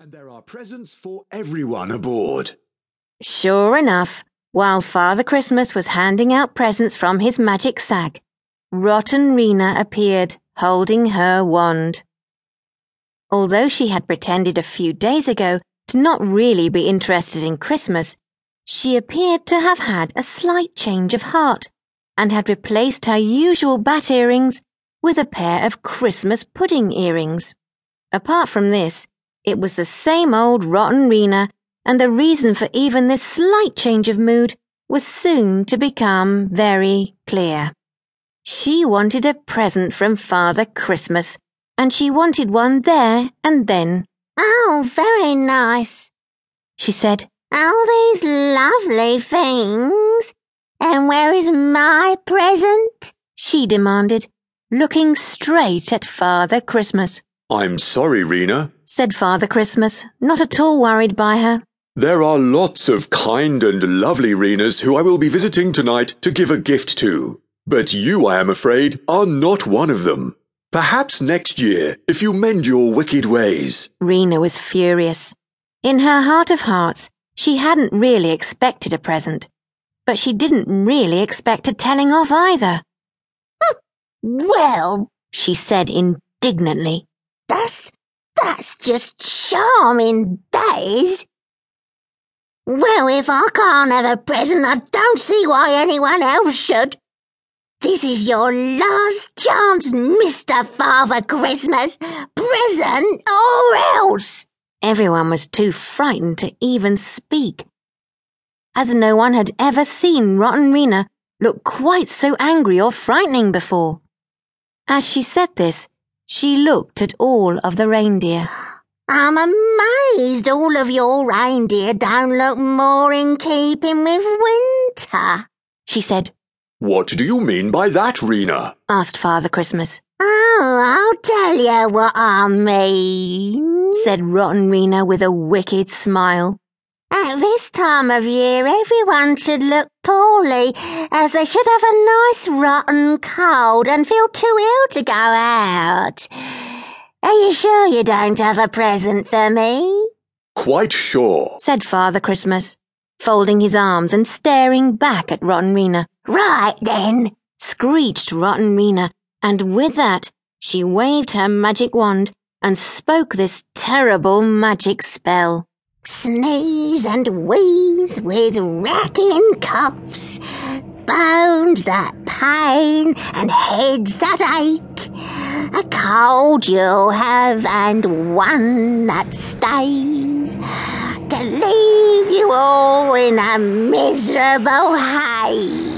And there are presents for everyone aboard. Sure enough, while Father Christmas was handing out presents from his magic sack, Rotten Rena appeared, holding her wand. Although she had pretended a few days ago to not really be interested in Christmas, she appeared to have had a slight change of heart and had replaced her usual bat earrings with a pair of Christmas pudding earrings. Apart from this, it was the same old rotten Rena, and the reason for even this slight change of mood was soon to become very clear. She wanted a present from Father Christmas, and she wanted one there and then. Oh, very nice, she said. All these lovely things. And where is my present? She demanded, looking straight at Father Christmas. I'm sorry, Rena, said Father Christmas, not at all worried by her. There are lots of kind and lovely Renas who I will be visiting tonight to give a gift to. But you, I am afraid, are not one of them. Perhaps next year, if you mend your wicked ways. Rena was furious. In her heart of hearts, she hadn't really expected a present, but she didn't really expect a telling off either. Hmm, well, she said indignantly, that's that's just charming, days. Well, if I can't have a present, I don't see why anyone else should. This is your last chance, Mr. Father Christmas. Present or else. Everyone was too frightened to even speak. As no one had ever seen Rotten Rena look quite so angry or frightening before. As she said this, she looked at all of the reindeer. I'm amazed all of your reindeer don't look more in keeping with winter, she said. What do you mean by that, Rena? asked Father Christmas. Oh, I'll tell you what I mean, said Rotten Rena with a wicked smile. At this time of year, everyone should look poorly, as they should have a nice rotten cold and feel too ill to go out. Are you sure you don't have a present for me? Quite sure, said Father Christmas, folding his arms and staring back at Rotten Rena. Right then, screeched Rotten Rena, and with that, she waved her magic wand and spoke this terrible magic spell. Sneeze and wheeze with racking coughs, bones that pain and heads that ache. A cold you'll have and one that stays to leave you all in a miserable haze.